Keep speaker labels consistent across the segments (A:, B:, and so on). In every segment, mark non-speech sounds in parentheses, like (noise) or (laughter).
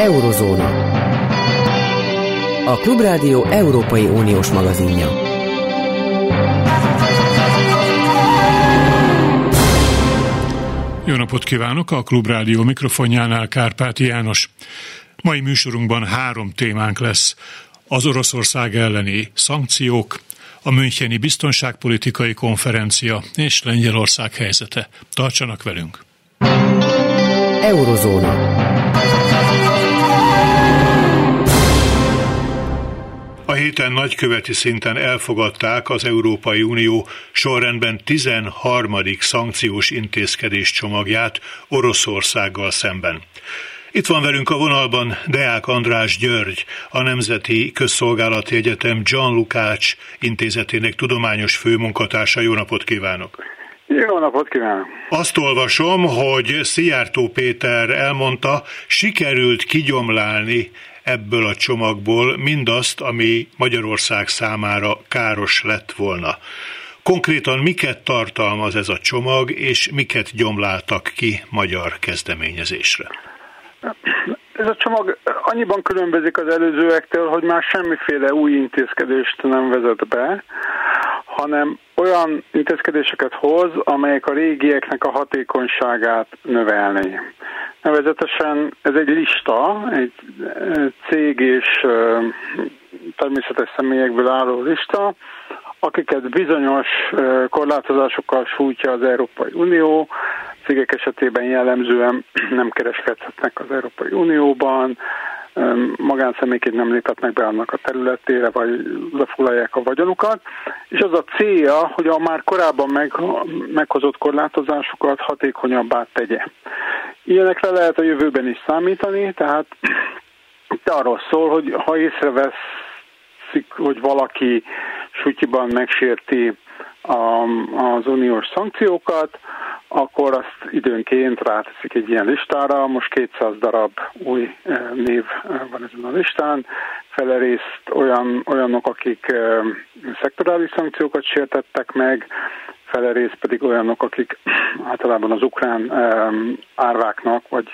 A: Eurozóna. A Klubrádió Európai Uniós magazinja.
B: Jó napot kívánok! A Klubrádió mikrofonjánál Kárpáti János. Mai műsorunkban három témánk lesz. Az Oroszország elleni szankciók, a Müncheni Biztonságpolitikai Konferencia és Lengyelország helyzete. Tartsanak velünk!
A: Eurozóna.
B: A héten nagyköveti szinten elfogadták az Európai Unió sorrendben 13. szankciós intézkedés csomagját Oroszországgal szemben. Itt van velünk a vonalban Deák András György, a Nemzeti Közszolgálati Egyetem John Lukács intézetének tudományos főmunkatársa. Jó napot kívánok!
C: Jó napot kívánok!
B: Azt olvasom, hogy Szijjártó Péter elmondta, sikerült kigyomlálni ebből a csomagból mindazt, ami Magyarország számára káros lett volna. Konkrétan miket tartalmaz ez a csomag, és miket gyomláltak ki magyar kezdeményezésre? (clears throat)
C: Ez a csomag annyiban különbözik az előzőektől, hogy már semmiféle új intézkedést nem vezet be, hanem olyan intézkedéseket hoz, amelyek a régieknek a hatékonyságát növelni. Nevezetesen ez egy lista, egy cég és természetes személyekből álló lista, akiket bizonyos korlátozásokkal sújtja az Európai Unió, cégek esetében jellemzően (clears throat) nem kereskedhetnek az Európai Unióban, magánszemélyként nem léphetnek be annak a területére, vagy lefoglalják a vagyonukat, és az a célja, hogy a már korábban meg, meghozott korlátozásokat hatékonyabbá tegye. Ilyenekre lehet a jövőben is számítani, tehát (clears throat) itt arról szól, hogy ha észreveszik, hogy valaki sutyiban megsérti az uniós szankciókat, akkor azt időnként ráteszik egy ilyen listára. Most 200 darab új eh, név eh, van ezen a listán. Fele olyan, olyanok, akik eh, szektorális szankciókat sértettek meg, fele pedig olyanok, akik (clears throat) általában az ukrán árváknak vagy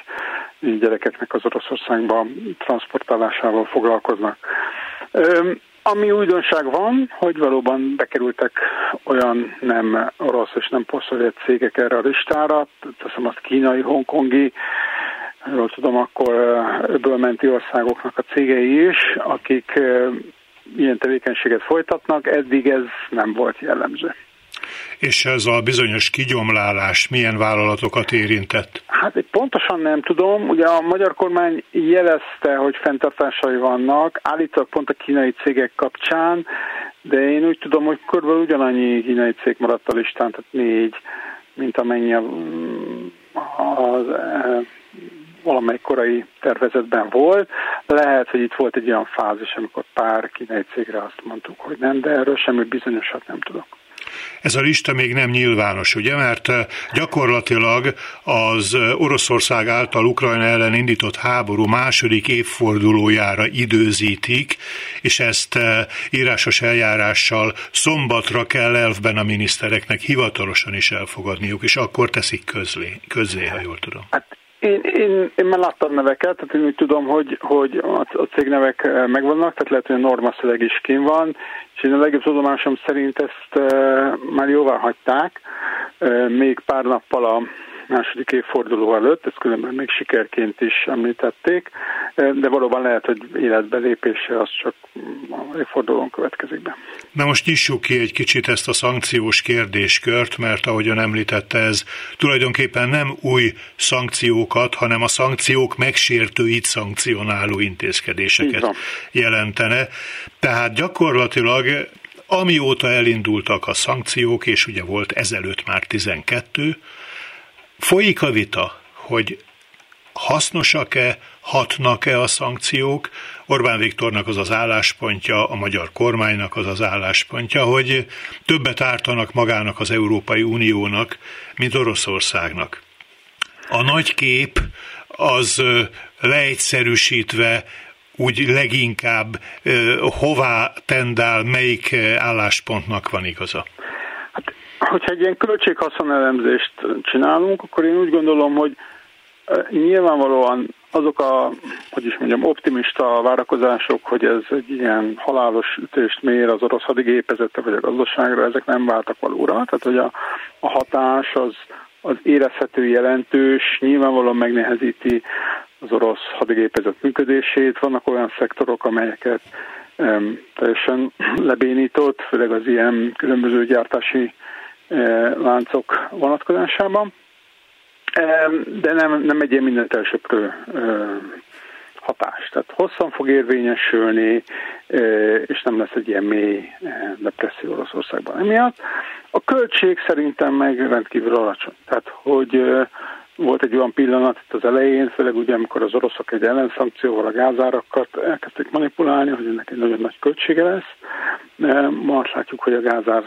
C: gyerekeknek az Oroszországba transportálásával foglalkoznak. Ami újdonság van, hogy valóban bekerültek olyan nem orosz és nem posztszovjet cégek erre a listára, teszem azt kínai, hongkongi, jól tudom, akkor ebből menti országoknak a cégei is, akik ilyen tevékenységet folytatnak, eddig ez nem volt jellemző.
B: És ez a bizonyos kigyomlálás milyen vállalatokat érintett?
C: Hát pontosan nem tudom. Ugye a magyar kormány jelezte, hogy fenntartásai vannak, állítólag pont a kínai cégek kapcsán, de én úgy tudom, hogy körülbelül ugyanannyi kínai cég maradt a listán, tehát négy, mint amennyi a, az, e, valamely korai tervezetben volt. Lehet, hogy itt volt egy olyan fázis, amikor pár kínai cégre azt mondtuk, hogy nem, de erről semmi bizonyosat nem tudok.
B: Ez a lista még nem nyilvános, ugye, mert eh, gyakorlatilag az eh, Oroszország által Ukrajna ellen indított háború második évfordulójára időzítik, és ezt eh, írásos eljárással szombatra kell elfben a minisztereknek hivatalosan is elfogadniuk, és akkor teszik közlé, közlé ha jól tudom.
C: Hát én, én, én már láttam neveket, tehát én úgy tudom, hogy, hogy a, a cégnevek megvannak, tehát lehet, hogy a norma szöveg is kín van, és én a legjobb tudomásom szerint ezt uh, már jóvá hagyták, uh, még pár nappal a második évforduló előtt, ezt különben még sikerként is említették, de valóban lehet, hogy életbe lépése az csak a évfordulón következik be.
B: Na most nyissuk ki egy kicsit ezt a szankciós kérdéskört, mert ahogyan említette, ez tulajdonképpen nem új szankciókat, hanem a szankciók megsértőit szankcionáló intézkedéseket jelentene. Tehát gyakorlatilag amióta elindultak a szankciók, és ugye volt ezelőtt már 12, Folyik a vita, hogy hasznosak-e, hatnak-e a szankciók. Orbán Viktornak az az álláspontja, a magyar kormánynak az az álláspontja, hogy többet ártanak magának az Európai Uniónak, mint Oroszországnak. A nagy kép az leegyszerűsítve úgy leginkább hová tendál, melyik álláspontnak van igaza?
C: Hogyha egy ilyen költséghaszon elemzést csinálunk, akkor én úgy gondolom, hogy nyilvánvalóan azok a hogy is mondjam, optimista várakozások, hogy ez egy ilyen halálos ütést mér az orosz hadigépezete vagy a gazdaságra, ezek nem váltak valóra. Tehát, hogy a, a hatás az, az érezhető, jelentős, nyilvánvalóan megnehezíti az orosz hadigépezet működését. Vannak olyan szektorok, amelyeket um, teljesen (clears throat) lebénított, főleg az ilyen különböző gyártási láncok vonatkozásában. Um, de nem, nem egy ilyen mindent elsöprő uh, hatás. Tehát hosszan fog érvényesülni, és nem lesz egy ilyen mély depresszió Oroszországban emiatt. A költség szerintem meg rendkívül alacsony. Tehát, hogy volt egy olyan pillanat itt az elején, főleg ugye, amikor az oroszok egy ellenszankcióval a gázárakat elkezdték manipulálni, hogy ennek egy nagyon nagy költsége lesz. Ma azt látjuk, hogy a gázár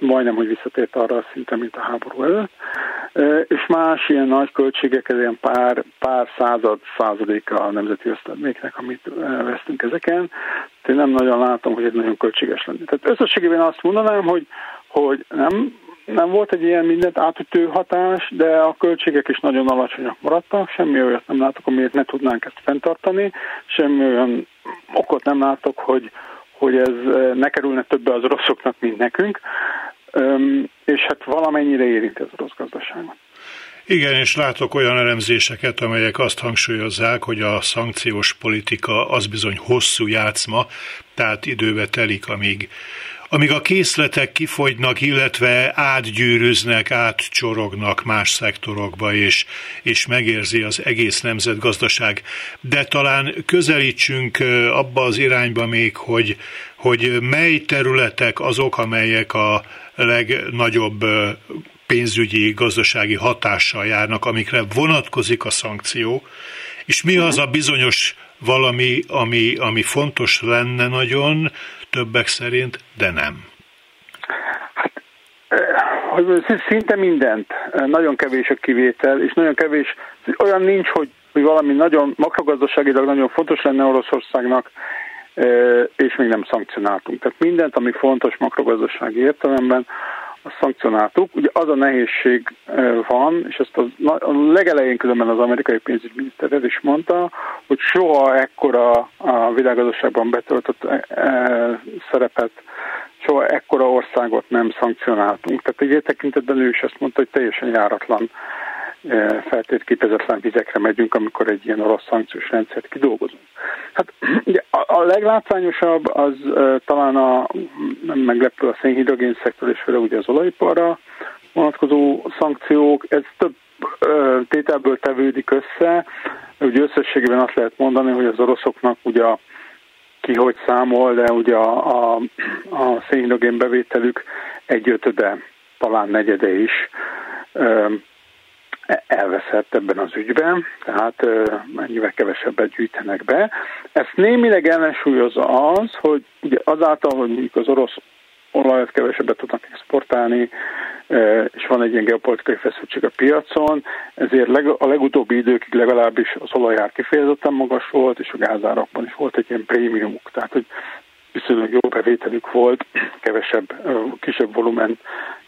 C: majdnem, hogy visszatért arra a szinten, mint a háború előtt. És más ilyen nagy költségek, ez ilyen pár, pár század, századéka a nemzeti ösztönméknek, amit vesztünk ezeken. Én nem nagyon látom, hogy ez nagyon költséges lenne. Tehát összességében azt mondanám, hogy, hogy nem nem volt egy ilyen mindent átütő hatás, de a költségek is nagyon alacsonyak maradtak, semmi olyat nem látok, amiért ne tudnánk ezt fenntartani, semmi olyan okot nem látok, hogy, hogy ez ne kerülne többe az oroszoknak, mint nekünk, és hát valamennyire érinti az orosz gazdaságot.
B: Igen, és látok olyan elemzéseket, amelyek azt hangsúlyozzák, hogy a szankciós politika az bizony hosszú játszma, tehát időbe telik, amíg amíg a készletek kifogynak, illetve átgyűrűznek, átcsorognak más szektorokba, és, és megérzi az egész nemzetgazdaság. De talán közelítsünk abba az irányba még, hogy, hogy mely területek azok, amelyek a legnagyobb pénzügyi, gazdasági hatással járnak, amikre vonatkozik a szankció, és mi az a bizonyos valami, ami, ami fontos lenne nagyon, többek szerint, de nem.
C: Hát, szinte mindent, nagyon kevés a kivétel, és nagyon kevés, olyan nincs, hogy, hogy valami nagyon makrogazdaságilag nagyon fontos lenne Oroszországnak, és még nem szankcionáltunk. Tehát mindent, ami fontos makrogazdasági értelemben, azt szankcionáltuk. Ugye az a nehézség van, és ezt a legelején különben az amerikai pénzügyminiszter el is mondta, hogy soha ekkora a világgazdaságban betöltött szerepet, soha ekkora országot nem szankcionáltunk. Tehát egy tekintetben ő is azt mondta, hogy teljesen járatlan feltétképezetlen vizekre megyünk, amikor egy ilyen orosz szankciós rendszert kidolgozunk. Hát ugye a leglátványosabb az talán a nem meglepő a szénhidrogén szektor, és főleg ugye az olajiparra vonatkozó szankciók. Ez több tételből tevődik össze. Ugye összességében azt lehet mondani, hogy az oroszoknak ugye ki hogy számol, de ugye a, a, a szénhidrogén bevételük egyötöde, talán negyede is elveszett ebben az ügyben, tehát mennyivel kevesebbet gyűjtenek be. Ezt némileg ellensúlyozza az, hogy ugye azáltal, hogy mondjuk az orosz olajat kevesebbet tudnak exportálni, és van egy ilyen geopolitikai feszültség a piacon, ezért a legutóbbi időkig legalábbis az olajár kifejezetten magas volt, és a gázárakban is volt egy ilyen prémiumuk, tehát hogy viszonylag jó bevételük volt, kevesebb, kisebb volumen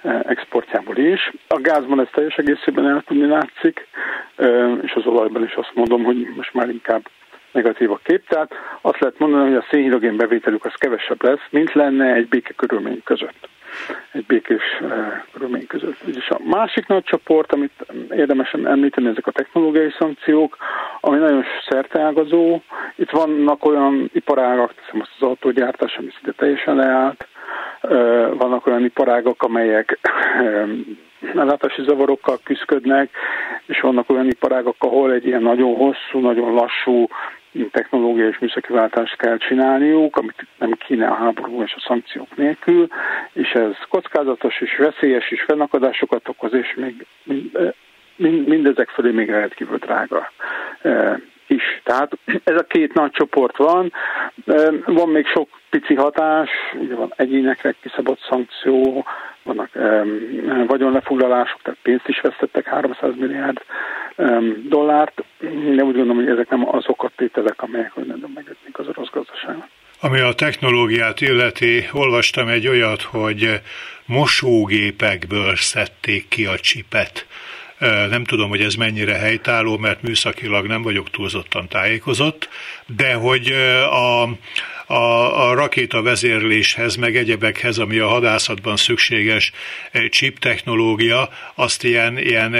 C: exportjából is. A gázban ez teljes egészében el tudni látszik, és az olajban is azt mondom, hogy most már inkább negatív a kép, tehát azt lehet mondani, hogy a szénhidrogén bevételük az kevesebb lesz, mint lenne egy béke körülmény között egy békés körülmény között. És a másik nagy csoport, amit érdemes említeni, ezek a technológiai szankciók, ami nagyon szerteágazó. Itt vannak olyan iparágak, teszem azt az autógyártás, ami szinte teljesen leállt, vannak olyan iparágak, amelyek ellátási zavarokkal küzdködnek, és vannak olyan iparágak, ahol egy ilyen nagyon hosszú, nagyon lassú technológiai és műszaki váltást kell csinálniuk, amit nem kéne a háború és a szankciók nélkül, és ez kockázatos és veszélyes és fennakadásokat okoz, és még mindezek fölé még rendkívül drága is. Tehát ez a két nagy csoport van. Van még sok pici hatás, ugye van egyénekre kiszabott szankció, vannak um, vagyonlefoglalások, tehát pénzt is vesztettek 300 milliárd dollárt. De úgy gondolom, hogy ezek nem azok a tételek, amelyek nagyon megötnék az orosz gazdaságot.
B: Ami a technológiát illeti, olvastam egy olyat, hogy mosógépekből szedték ki a csipet Nem tudom, hogy ez mennyire helytálló, mert műszakilag nem vagyok túlzottan tájékozott, de hogy a, a, a rakéta vezérléshez, meg egyebekhez, ami a hadászatban szükséges chip technológia, azt ilyen, ilyen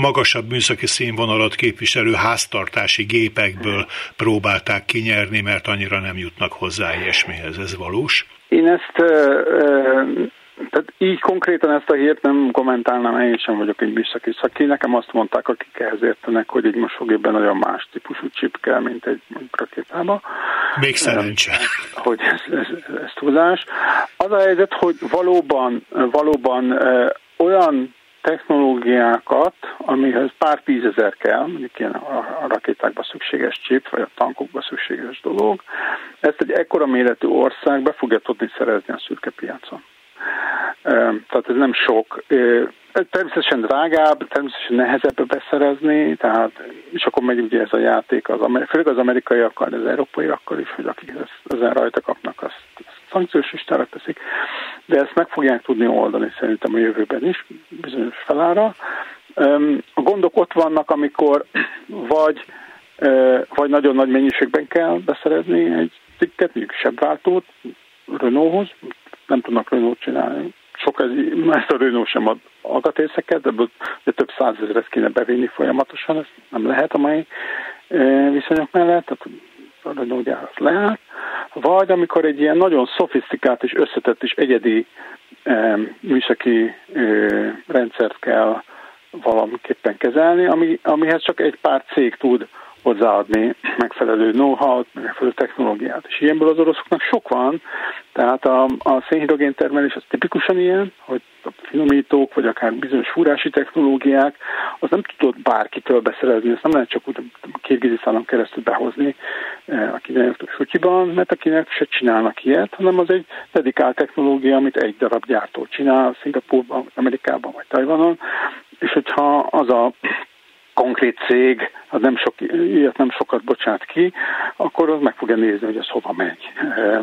B: magasabb műszaki színvonalat képviselő háztartási gépekből próbálták kinyerni, mert annyira nem jutnak hozzá ilyesmihez. Ez valós?
C: Én ezt tehát így konkrétan ezt a hírt nem kommentálnám, én sem vagyok egy műszaki szaki. Nekem azt mondták, akik ehhez értenek, hogy egy mosógépben nagyon más típusú chip kell, mint egy rakétába.
B: Még szerencse.
C: Hogy ez, ez, ez túlzás. Az a helyzet, hogy valóban, valóban olyan technológiákat, amihez pár tízezer kell, mondjuk ilyen a rakétákban szükséges chip, vagy a tankokban szükséges dolog, ezt egy ekkora méretű ország be fogja tudni szerezni a szürke piacon. Tehát ez nem sok. Természetesen drágább, természetesen nehezebb beszerezni, tehát, és akkor megy ugye ez a játék, az, főleg az amerikaiakkal, az európaiakkal is, hogy akik ezen rajta kapnak, azt, azt szankciós listára teszik, de ezt meg fogják tudni oldani szerintem a jövőben is, bizonyos felára. A gondok ott vannak, amikor (clears throat) vagy, vagy nagyon nagy mennyiségben kell beszerezni egy cikket, mondjuk sebváltót Renaulthoz, nem tudnak Renault csinálni. Sok ez, ezt a Renault sem ad alkatrészeket, de, de több százezeret kéne bevinni folyamatosan, ez nem lehet a mai viszonyok mellett, tehát a Renault gyár lehet. Vagy amikor egy ilyen nagyon szofisztikált és összetett és egyedi műszaki rendszert kell valamiképpen kezelni, ami, amihez csak egy pár cég tud hozzáadni megfelelő know-how-t, megfelelő technológiát. És ilyenből az oroszoknak sok van, tehát a, a szénhidrogén termelés az tipikusan ilyen, hogy a finomítók, vagy akár bizonyos fúrási technológiák, az nem tudod bárkitől beszerezni, ezt nem lehet csak úgy a Kirgizisztánon keresztül behozni, eh, akinek Sutyiban, mert akinek se csinálnak ilyet, hanem az egy dedikált technológia, amit egy darab gyártó csinál, Szingapurban, Amerikában, vagy Tajvanon, és hogyha az a konkrét cég az nem sok, ilyet nem sokat bocsát ki, akkor az meg fogja nézni, hogy ez hova megy,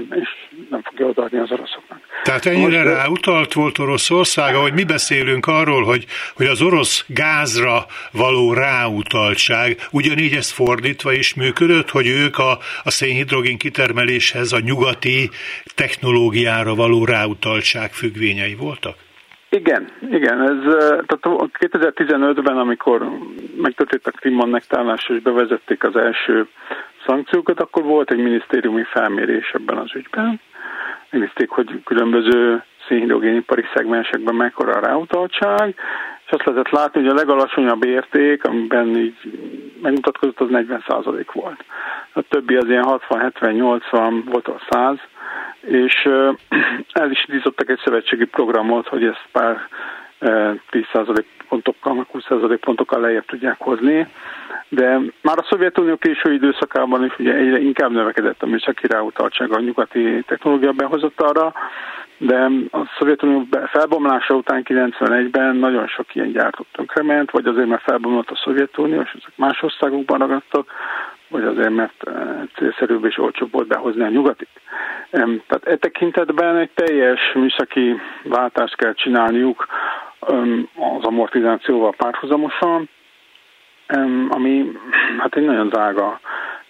C: és nem fogja odaadni az oroszoknak.
B: Tehát ennyire Most, rá utalt volt Oroszország, hogy mi beszélünk arról, hogy, hogy az orosz gázra való ráutaltság, ugyanígy ez fordítva is működött, hogy ők a, a szénhidrogén kitermeléshez a nyugati technológiára való ráutaltság függvényei voltak?
C: Igen, igen. Ez, tehát 2015-ben, amikor megtörtént a Krimon megtállás és bevezették az első szankciókat, akkor volt egy minisztériumi felmérés ebben az ügyben. Megnézték, hogy különböző szénhidrogénipari szegmensekben mekkora a ráutaltság, és azt lehetett látni, hogy a legalacsonyabb érték, amiben így megmutatkozott, az 40% volt. A többi az ilyen 60-70-80 volt a 100 és (clears throat) el is indítottak egy szövetségi programot, hogy ezt pár 10% pontokkal, meg 20% pontokkal lejjebb tudják hozni, de már a Szovjetunió késő időszakában is ugye egyre inkább növekedett a műszaki ráutaltsága a nyugati technológia arra, de a Szovjetunió felbomlása után 91-ben nagyon sok ilyen gyártott tönkrement, vagy azért mert felbomlott a Szovjetunió, és ezek más országokban ragadtak, vagy azért mert célszerűbb és olcsóbb volt behozni a nyugatit. Tehát e tekintetben egy teljes műszaki váltást kell csinálniuk az amortizációval párhuzamosan, ami hát egy nagyon drága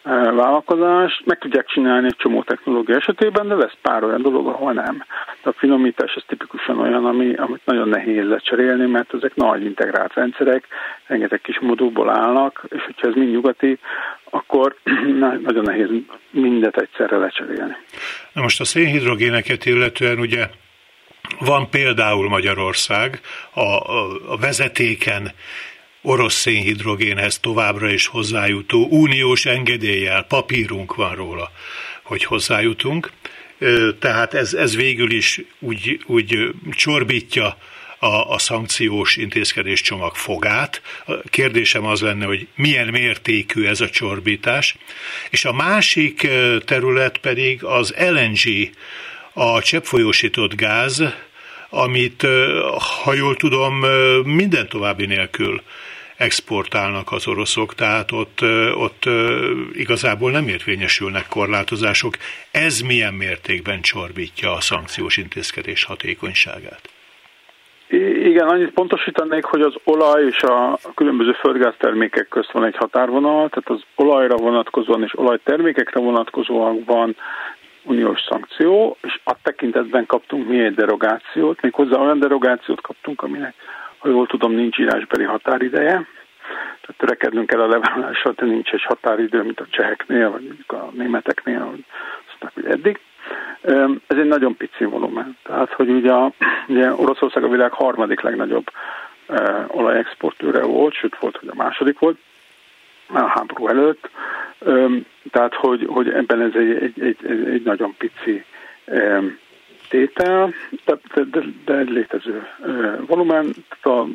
C: vállalkozás. Meg tudják csinálni egy csomó technológia esetében, de lesz pár olyan dolog, ahol nem. De a finomítás az tipikusan olyan, ami, amit nagyon nehéz lecserélni, mert ezek nagy integrált rendszerek, rengeteg kis modulból állnak, és hogyha ez mind nyugati, akkor (clears throat) nagyon nehéz mindet egyszerre lecserélni.
B: Na most a szénhidrogéneket illetően ugye van például Magyarország a, a, a vezetéken orosz szénhidrogénhez továbbra is hozzájutó uniós engedéllyel, papírunk van róla, hogy hozzájutunk. Tehát ez, ez végül is úgy, úgy csorbítja a, a szankciós intézkedés csomag fogát. A kérdésem az lenne, hogy milyen mértékű ez a csorbítás. És a másik terület pedig az LNG, a cseppfolyósított gáz, amit, ha jól tudom, minden további nélkül exportálnak az oroszok, tehát ott, ott igazából nem érvényesülnek korlátozások. Ez milyen mértékben csorbítja a szankciós intézkedés hatékonyságát?
C: Igen, annyit pontosítanék, hogy az olaj és a különböző földgáztermékek közt van egy határvonal, tehát az olajra vonatkozóan és olajtermékekre vonatkozóan van uniós szankció, és a tekintetben kaptunk mi egy derogációt, méghozzá olyan derogációt kaptunk, aminek, ha jól tudom, nincs írásbeli határideje, tehát törekednünk el a leválásra, de nincs egy határidő, mint a cseheknél, vagy a németeknél, hogy azt hogy eddig. Ez egy nagyon pici volumen. Tehát, hogy ugye, ugye Oroszország a világ harmadik legnagyobb olajexportőre volt, sőt volt, hogy a második volt a háború előtt. Tehát, hogy, hogy ebben ez egy, egy, egy, egy nagyon pici tétel, de, de, de, de egy létező volumen. Tehát a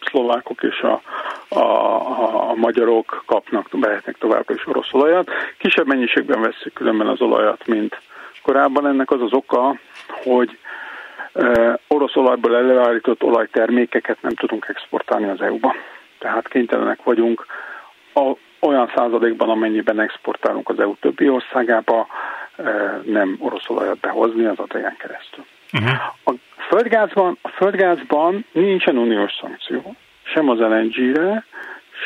C: szlovákok és a, a, a, a magyarok kapnak, behetnek továbbra is orosz olajat. Kisebb mennyiségben veszük különben az olajat, mint korábban. Ennek az az oka, hogy e, orosz olajból előállított olajtermékeket nem tudunk exportálni az EU-ba. Tehát kénytelenek vagyunk a, olyan százalékban, amennyiben exportálunk az EU többi országába, e, nem orosz olajat behozni az adján keresztül. Uh-huh. A földgázban, a földgázban nincsen uniós szankció, sem az LNG-re,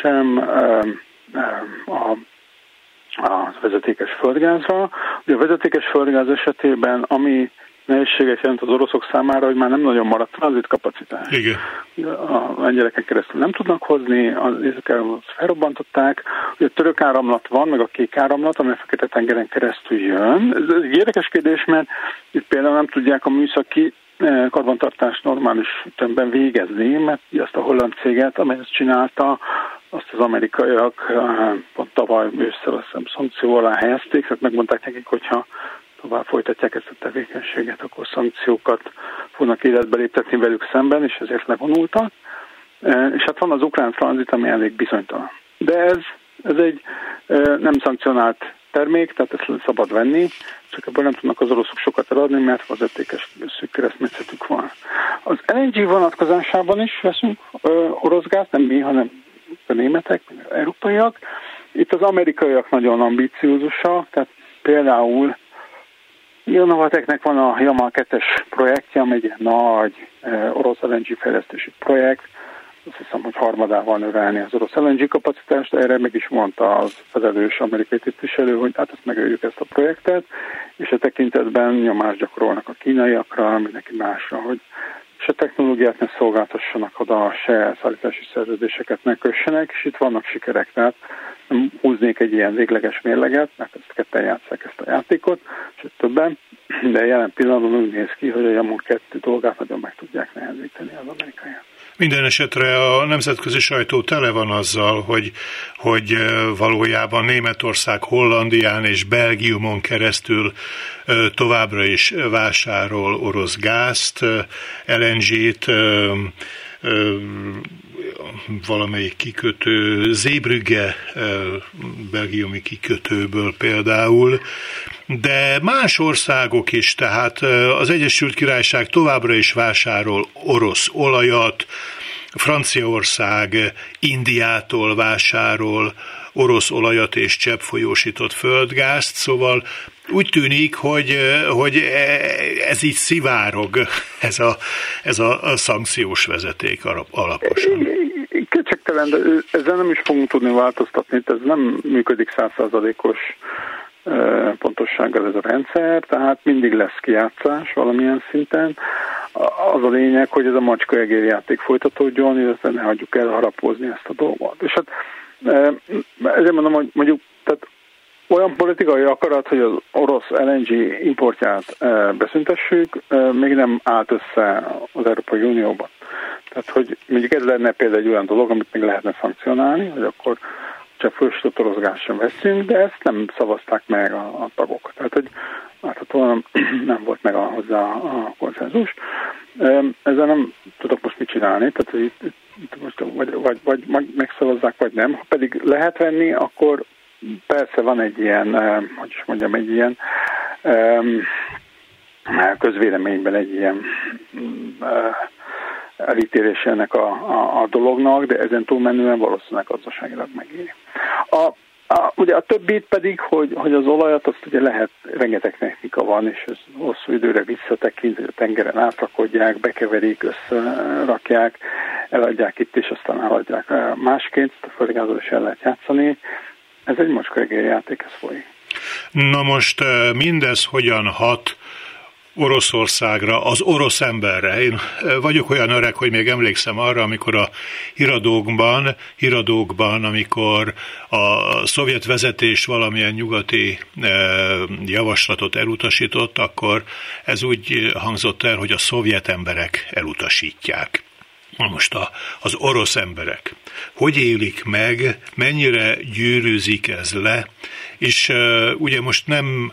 C: sem um, um, a a vezetékes földgázra. Ugye a vezetékes földgáz esetében, ami nehézséget jelent az oroszok számára, hogy már nem nagyon maradt kapacitás.
B: Igen.
C: A lengyeleken keresztül nem tudnak hozni, az észak felrobbantották. Ugye a török áramlat van, meg a kék áramlat, ami a fekete tengeren keresztül jön. Ez egy érdekes kérdés, mert itt például nem tudják a műszaki eh, karbantartást normális ütemben végezni, mert ezt a holland céget, amely ezt csinálta, azt az amerikaiak eh, pont tavaly ősszel azt hiszem szankció alá helyezték, tehát megmondták nekik, hogyha tovább folytatják ezt a tevékenységet, akkor szankciókat fognak életbe léptetni velük szemben, és ezért levonultak. E, és hát van az ukrán tranzit, ami elég bizonytalan. De ez, ez egy e, nem szankcionált termék, tehát ezt szabad venni, csak ebből nem tudnak az oroszok sokat eladni, mert vezetékes szűk keresztmetszetük van. Az LNG vonatkozásában is veszünk orosz gáz, nem mi, hanem a németek, az európaiak. Itt az amerikaiak nagyon ambiciózusak, tehát például Novateknek van a Jamal 2-es projektje, ami egy nagy e, orosz LNG fejlesztési projekt. Azt hiszem, hogy harmadával növelni az orosz LNG kapacitást. Erre meg is mondta az felelős amerikai tisztviselő, hogy hát ezt megöljük ezt a projektet, és a tekintetben nyomást gyakorolnak a kínaiakra, mindenki másra, hogy se technológiát ne szolgáltassanak oda, se szállítási szerződéseket ne kössenek, és itt vannak sikerek, tehát nem húznék egy ilyen végleges mérleget, mert ezt ketten játszák ezt a játékot, és többen, de jelen pillanatban úgy néz ki, hogy a Jamon kettő dolgát nagyon meg tudják nehezíteni az amerikaiak.
B: Minden esetre a nemzetközi sajtó tele van azzal, hogy, hogy valójában Németország Hollandián és Belgiumon keresztül továbbra is vásárol orosz gázt, LNG-t, valamelyik kikötő, Zébrügge belgiumi kikötőből például, de más országok is, tehát az Egyesült Királyság továbbra is vásárol orosz olajat, Franciaország Indiától vásárol orosz olajat és cseppfolyósított földgázt, szóval úgy tűnik, hogy, hogy ez így szivárog, (laughs) ez a, ez a szankciós vezeték alaposan.
C: Kétségtelen, de ezzel nem is fogunk tudni változtatni, ez nem működik százszázalékos pontossággal ez a rendszer, tehát mindig lesz kijátszás valamilyen szinten. Az a lényeg, hogy ez a macska játék folytatódjon, illetve ne hagyjuk el harapozni ezt a dolgot. És hát ezért mondom, hogy mondjuk tehát olyan politikai akarat, hogy az orosz LNG importját beszüntessük, még nem állt össze az Európai Unióban. Tehát, hogy mondjuk ez lenne például egy olyan dolog, amit még lehetne szankcionálni, hogy akkor csak sem veszünk, de ezt nem szavazták meg a, a tagok. Tehát, hogy láthatóan nem (clears throat) volt meg a, hozzá a konszenzus. Ezzel nem tudok most mit csinálni, tehát hogy itt, itt most vagy, vagy, vagy megszavazzák, vagy nem. Ha pedig lehet venni, akkor persze van egy ilyen, hogy is mondjam, egy ilyen közvéleményben egy ilyen elítélés ennek a, a, a dolognak, de ezen túlmenően valószínűleg gazdaságilag megéri. A, a, ugye a többit pedig, hogy, hogy az olajat azt ugye lehet rengeteg technika van, és ez hosszú időre visszatekint, hogy a tengeren átrakodják, bekeverik, összerakják, eladják itt, és aztán eladják másként, a földgázol is el lehet játszani. Ez egy mocskolégél játék, ez folyik.
B: Na most mindez hogyan hat Oroszországra, az orosz emberre. Én vagyok olyan öreg, hogy még emlékszem arra, amikor a híradókban, híradókban amikor a szovjet vezetés valamilyen nyugati javaslatot elutasított, akkor ez úgy hangzott el, hogy a szovjet emberek elutasítják. Most a, az orosz emberek, hogy élik meg, mennyire gyűrűzik ez le, és uh, ugye most nem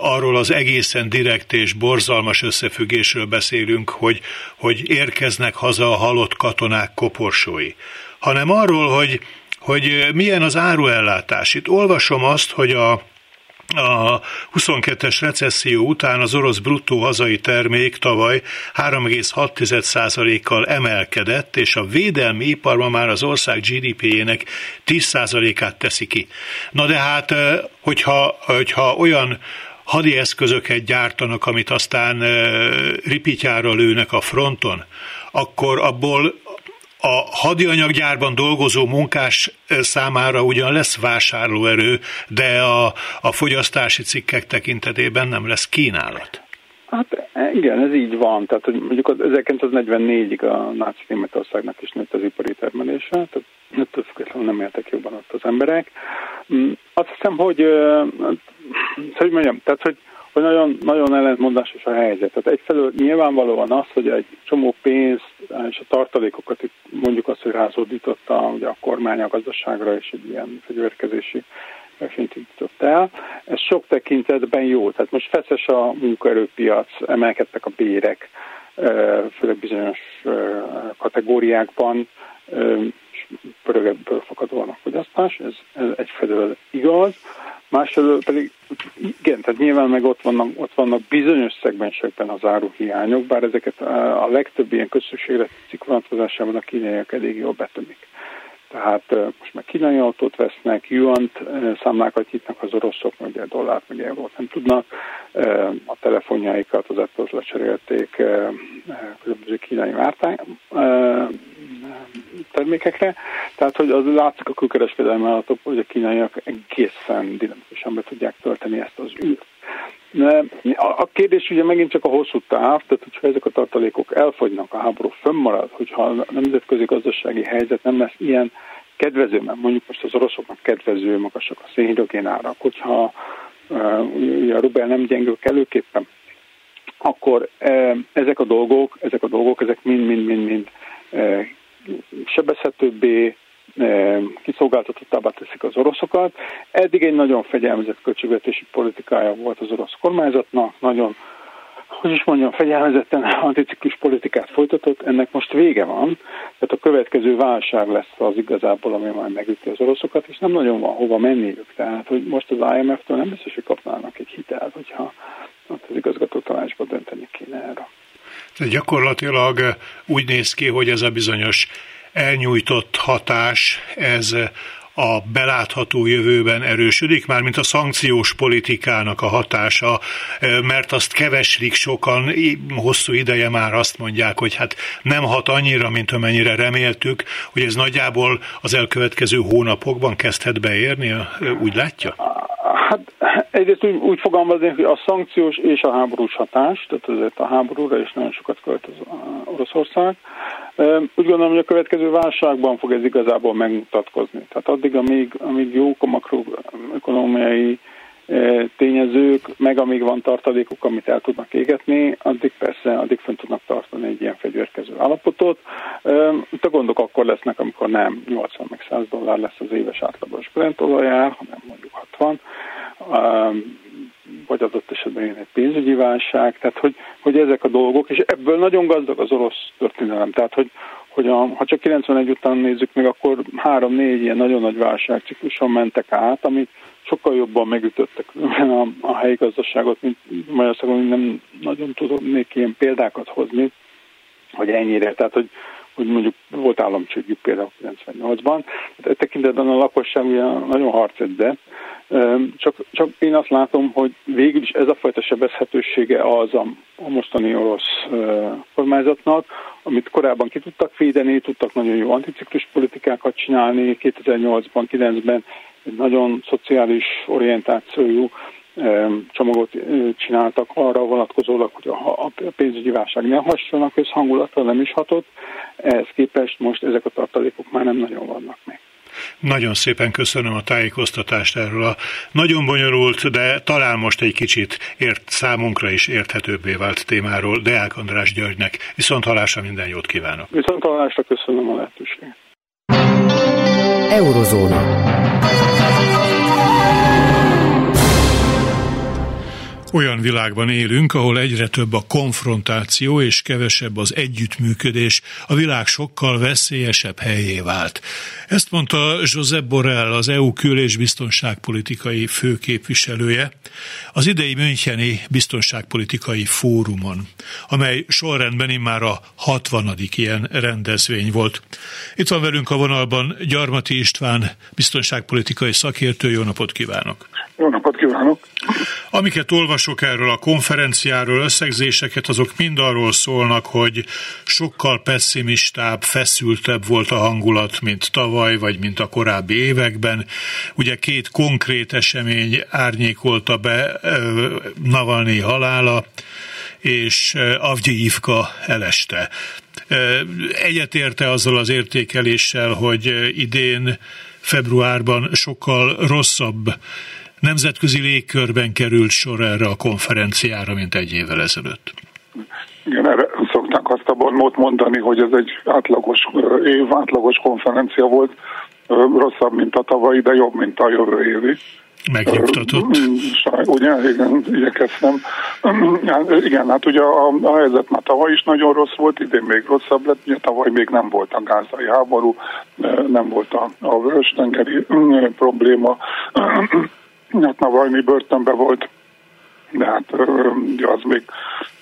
B: arról az egészen direkt és borzalmas összefüggésről beszélünk, hogy, hogy érkeznek haza a halott katonák koporsói, hanem arról, hogy, hogy milyen az áruellátás. Itt olvasom azt, hogy a a 22-es recesszió után az orosz bruttó hazai termék tavaly 3,6%-kal emelkedett, és a védelmi iparban már az ország GDP-jének 10%-át teszi ki. Na de hát, hogyha, hogyha olyan hadi eszközöket gyártanak, amit aztán ripityára lőnek a fronton, akkor abból a hadianyaggyárban dolgozó munkás számára ugyan lesz vásárlóerő, de a, a fogyasztási cikkek tekintetében nem lesz kínálat.
C: Hát igen, ez így van. Tehát hogy mondjuk 1944-ig a náci Németországnak is nőtt az ipari termelése, tehát ettől függetlenül nem éltek jobban ott az emberek. Mm, azt hiszem, hogy, hogy mondjam, tehát hogy hogy nagyon, nagyon ellentmondásos a helyzet. Tehát egyfelől nyilvánvalóan az, hogy egy csomó pénzt és a tartalékokat itt mondjuk azt, hogy rázódította ugye a kormány a gazdaságra, és egy ilyen fegyverkezési versenyt indított el. Ez sok tekintetben jó. Tehát most feszes a munkaerőpiac, emelkedtek a bérek, főleg bizonyos kategóriákban, pörögebből fakadóan a fogyasztás, ez, ez egyfelől igaz. Másfelől pedig igen, tehát nyilván meg ott vannak, ott vannak bizonyos szegmensekben az áruhiányok, bár ezeket a legtöbb ilyen közösségre cikk vonatkozásában a kínaiak elég jól betömik. Tehát most már kínai autót vesznek, yuant számlákat nyitnak az oroszok, ugye dollárt, meg eurót nem tudnak, a telefonjaikat az apple lecserélték különböző kínai mártány, termékekre. Tehát, hogy az látszik a külkereskedelmi adatok, hogy a kínaiak egészen dinamikusan be tudják tölteni ezt az űrt. A kérdés ugye megint csak a hosszú táv, tehát hogyha ezek a tartalékok elfogynak, a háború fönnmarad, hogyha a nemzetközi gazdasági helyzet nem lesz ilyen kedvező, mert mondjuk most az oroszoknak kedvező, magasak a szénhidrogén árak, hogyha ugye a rubel nem gyengül kellőképpen, akkor ezek a dolgok, ezek a dolgok, ezek mind-mind-mind-mind sebezhetőbbé, kiszolgáltatottabbá teszik az oroszokat. Eddig egy nagyon fegyelmezett költségvetési politikája volt az orosz kormányzatnak, nagyon hogy is mondjam, fegyelmezetten (laughs) anticiklus politikát folytatott, ennek most vége van, tehát a következő válság lesz az igazából, ami majd megüti az oroszokat, és nem nagyon van hova menniük. Tehát, hogy most az IMF-től nem biztos, hogy kapnának egy hitelt, hogyha az igazgató tanácsban dönteni kéne erre.
B: Tehát gyakorlatilag úgy néz ki, hogy ez a bizonyos elnyújtott hatás, ez a belátható jövőben erősödik, mármint a szankciós politikának a hatása, mert azt keveslik sokan, hosszú ideje már azt mondják, hogy hát nem hat annyira, mint amennyire reméltük, hogy ez nagyjából az elkövetkező hónapokban kezdhet beérni, úgy látja?
C: Hát egyrészt úgy, úgy fogalmazni, hogy a szankciós és a háborús hatás, tehát azért a háborúra is nagyon sokat költ az Oroszország. Úgy gondolom, hogy a következő válságban fog ez igazából megmutatkozni. Tehát addig, amíg, amíg jók a makroekonomiai tényezők, meg amíg van tartalékuk, amit el tudnak égetni, addig persze, addig fent tudnak tartani egy ilyen fegyverkező állapotot. A gondok akkor lesznek, amikor nem 80 meg 100 dollár lesz az éves átlagos Brent olajár, hanem mondjuk 60, vagy adott esetben jön egy pénzügyi válság, tehát hogy, hogy ezek a dolgok, és ebből nagyon gazdag az orosz történelem, tehát hogy, hogy a, ha csak 91 után nézzük meg, akkor három-négy ilyen nagyon nagy válságcikluson mentek át, amit sokkal jobban megütöttek a, a helyi gazdaságot, mint Magyarországon nem nagyon tudnék ilyen példákat hozni, hogy ennyire, tehát hogy, hogy mondjuk volt államcsődjük például 98-ban. Tehát e tekintetben a lakosság ugye nagyon harcedde, Csak, csak én azt látom, hogy végül is ez a fajta sebezhetősége az a, a mostani orosz kormányzatnak, amit korábban ki tudtak védeni, tudtak nagyon jó anticiklus politikákat csinálni, 2008-ban, 2009-ben egy nagyon szociális orientációjú csomagot csináltak arra vonatkozólag, hogy a pénzügyi válság ne hasson a közhangulatra, nem is hatott. Ehhez képest most ezek a tartalékok már nem nagyon vannak még.
B: Nagyon szépen köszönöm a tájékoztatást erről a nagyon bonyolult, de talán most egy kicsit ért, számunkra is érthetőbbé vált témáról Deák András Györgynek. Viszont halásra minden jót kívánok.
C: Viszont halásra köszönöm a lehetőséget.
A: Eurozóna.
B: Olyan világban élünk, ahol egyre több a konfrontáció és kevesebb az együttműködés, a világ sokkal veszélyesebb helyé vált. Ezt mondta Josep Borrell, az EU kül- és biztonságpolitikai főképviselője, az idei Müncheni biztonságpolitikai fórumon, amely sorrendben már a 60. ilyen rendezvény volt. Itt van velünk a vonalban Gyarmati István, biztonságpolitikai szakértő. Jó napot kívánok!
D: Jó napot kívánok!
B: Amiket olvasok erről a konferenciáról, összegzéseket, azok mind arról szólnak, hogy sokkal pessimistább, feszültebb volt a hangulat, mint tavaly, vagy mint a korábbi években. Ugye két konkrét esemény árnyékolta be Navalnyi halála, és Avgyivka eleste. Egyetérte azzal az értékeléssel, hogy idén februárban sokkal rosszabb nemzetközi légkörben került sor erre a konferenciára, mint egy évvel ezelőtt.
D: Igen, erre szokták azt a bonmót mondani, hogy ez egy átlagos év, átlagos konferencia volt, rosszabb, mint a tavalyi, de jobb, mint a jövő évi.
B: Megnyugtatott.
D: Ugye, igen, igyekeztem. Igen, hát ugye a, a helyzet már tavaly is nagyon rossz volt, idén még rosszabb lett, ugye tavaly még nem volt a gázai háború, nem volt a, a vörös-tengeri probléma, hát Navalnyi börtönbe volt, de hát ugye az még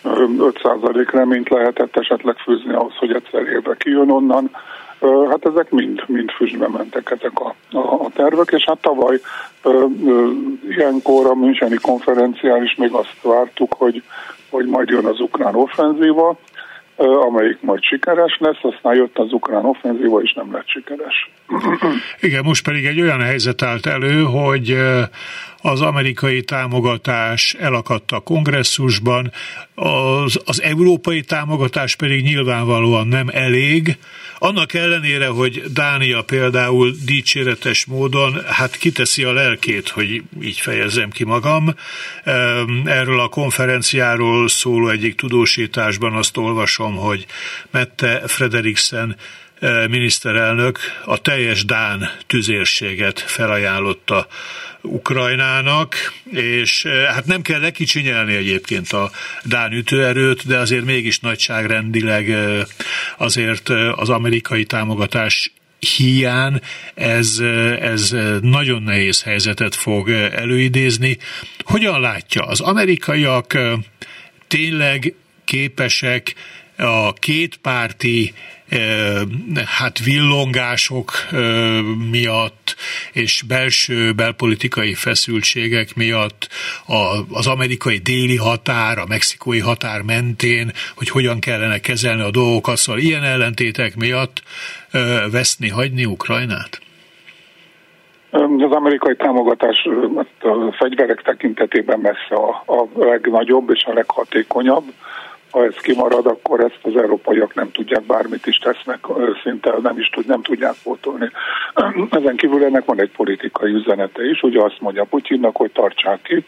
D: 5% reményt lehetett esetleg fűzni ahhoz, hogy egyszer évre kijön onnan. Hát ezek mind, mind füstbe mentek ezek a, a, a tervek, és hát tavaly ilyenkor a Müncheni konferencián is még azt vártuk, hogy, hogy majd jön az ukrán offenzíva, amelyik majd sikeres lesz, aztán jött az ukrán offenzíva, és nem lett sikeres. (clears throat)
B: Igen, most pedig egy olyan helyzet állt elő, hogy az amerikai támogatás elakadt a kongresszusban, az, az európai támogatás pedig nyilvánvalóan nem elég, annak ellenére, hogy Dánia például dicséretes módon, hát kiteszi a lelkét, hogy így fejezzem ki magam. Erről a konferenciáról szóló egyik tudósításban azt olvasom, hogy Mette Frederiksen miniszterelnök a teljes Dán tüzérséget felajánlotta Ukrajnának, és hát nem kell lekicsinyelni egyébként a Dán ütőerőt, de azért mégis nagyságrendileg azért az amerikai támogatás hiány ez, ez nagyon nehéz helyzetet fog előidézni. Hogyan látja? Az amerikaiak tényleg képesek a kétpárti hát villongások miatt és belső belpolitikai feszültségek miatt az amerikai déli határ, a mexikói határ mentén, hogy hogyan kellene kezelni a dolgokat, szóval ilyen ellentétek miatt veszni, hagyni Ukrajnát?
D: Az amerikai támogatás a fegyverek tekintetében messze a, a legnagyobb és a leghatékonyabb ha ez kimarad, akkor ezt az európaiak nem tudják, bármit is tesznek, szinte nem is tud, nem tudják pótolni. (clears throat) Ezen kívül ennek van egy politikai üzenete is, ugye azt mondja Putyinnak, hogy tartsák ki,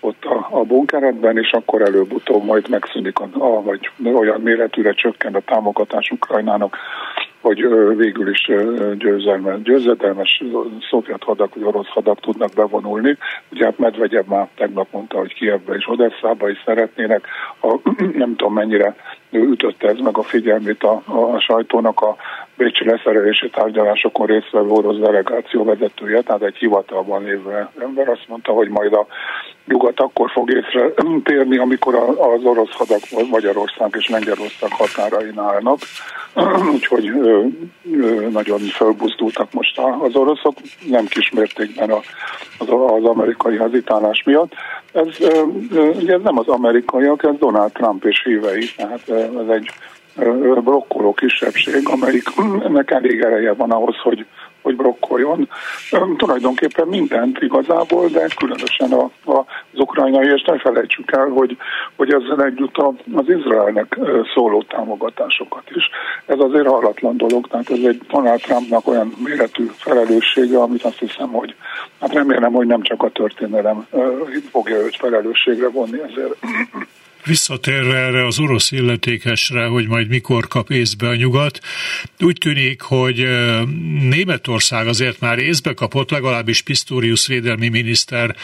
D: ott a, a bunkeredben, és akkor előbb-utóbb majd megszűnik, a, a, vagy olyan méretűre csökken a támogatás Ukrajnának, hogy végül is győzelmes, győzedelmes szovjet hadak, vagy orosz hadak tudnak bevonulni. Ugye hát Medvegyev már tegnap mondta, hogy Kievbe és Odesszába is szeretnének, ha (clears throat) nem tudom mennyire ütötte ez meg a figyelmét a, a, a sajtónak a Bécsi leszerelési tárgyalásokon résztvevő orosz delegáció vezetője, tehát egy hivatalban lévő ember azt mondta, hogy majd a nyugat akkor fog észre térni, amikor az orosz hadak Magyarország és Lengyelország határain állnak. (clears throat) Úgyhogy ö, ö, nagyon felbuzdultak most az oroszok, nem kismértékben az, az amerikai hazitálás miatt. Ez, ugye nem az amerikaiak, ez Donald Trump és hívei, tehát ez egy blokkoló kisebbség, amelyiknek elég ereje van ahhoz, hogy, hogy blokkoljon. Tulajdonképpen mindent igazából, de különösen a, a, az ukrajnai, és ne felejtsük el, hogy, hogy ezzel együtt az Izraelnek szóló támogatásokat is. Ez azért hallatlan dolog, tehát ez egy Donald Trumpnak olyan méretű felelőssége, amit azt hiszem, hogy hát remélem, hogy nem csak a történelem fogja őt felelősségre vonni ezért.
B: Visszatérve erre az orosz illetékesre, hogy majd mikor kap észbe a nyugat, úgy tűnik, hogy Németország azért már észbe kapott, legalábbis Pistorius védelmi miniszter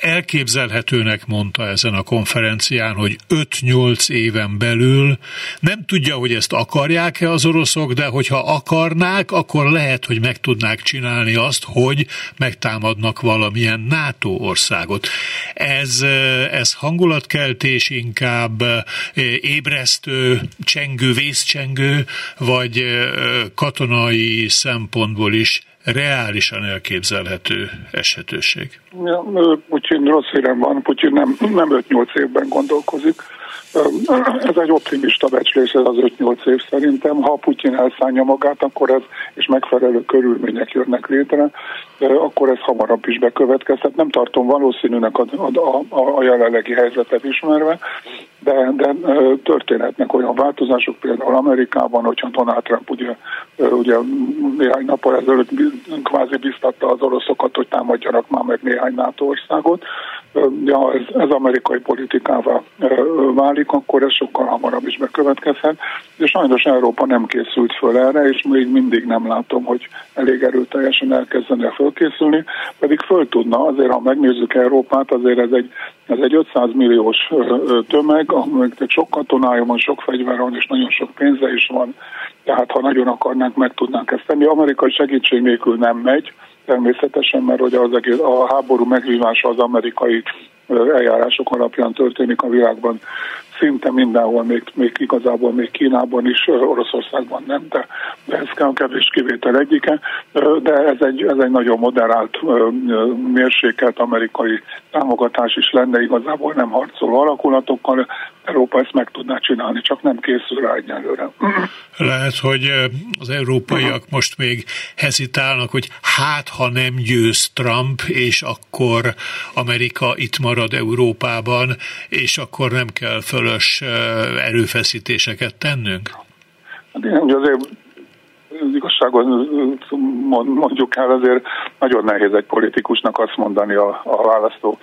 B: elképzelhetőnek mondta ezen a konferencián, hogy 5-8 éven belül nem tudja, hogy ezt akarják-e az oroszok, de hogyha akarnák, akkor lehet, hogy meg tudnák csinálni azt, hogy megtámadnak valamilyen NATO országot. Ez, ez hangulatkeltés inkább inkább ébresztő, csengő, vészcsengő, vagy katonai szempontból is reálisan elképzelhető esetőség?
D: Ja, Putyin rossz hírem van, Putyin nem, nem 5-8 évben gondolkozik. Ez egy optimista becslés, ez az 5-8 év szerintem. Ha Putyin elszállja magát, akkor ez, és megfelelő körülmények jönnek létre, akkor ez hamarabb is bekövetkezhet. Nem tartom valószínűnek a, a, a, a jelenlegi helyzetet ismerve, de, de történhetnek olyan változások, például Amerikában, hogyha Donald Trump ugye, ugye néhány nappal ezelőtt kvázi biztatta az oroszokat, hogy támadjanak már meg néhány NATO országot, ja, ez, ez amerikai politikává válik, akkor ez sokkal hamarabb is bekövetkezhet, és sajnos Európa nem készült föl erre, és még mindig nem látom, hogy elég erőteljesen elkezdene fölkészülni, pedig föl tudna, azért ha megnézzük Európát, azért ez egy, ez egy 500 milliós tömeg, aminek sok katonája van, sok fegyver van, és nagyon sok pénze is van, tehát ha nagyon akarnánk, meg tudnánk ezt tenni. Amerikai segítség nélkül nem megy, természetesen, mert hogy az egész, a háború megvívása az amerikai eljárások alapján történik a világban. Szinte mindenhol, még, még igazából még Kínában is, Oroszországban nem, de, de ez kell kevés kivétel egyike, de ez egy, ez egy nagyon moderált, mérsékelt amerikai támogatás is lenne, igazából nem harcoló alakulatokkal, Európa ezt meg tudná csinálni, csak nem készül rá egyelőre.
B: Lehet, hogy az európaiak most még hezitálnak, hogy hát, ha nem győz Trump, és akkor Amerika itt marad Európában, és akkor nem kell fölö közös erőfeszítéseket tennünk?
D: Hát igen, azért az igazságot mondjuk el, azért nagyon nehéz egy politikusnak azt mondani a, a választó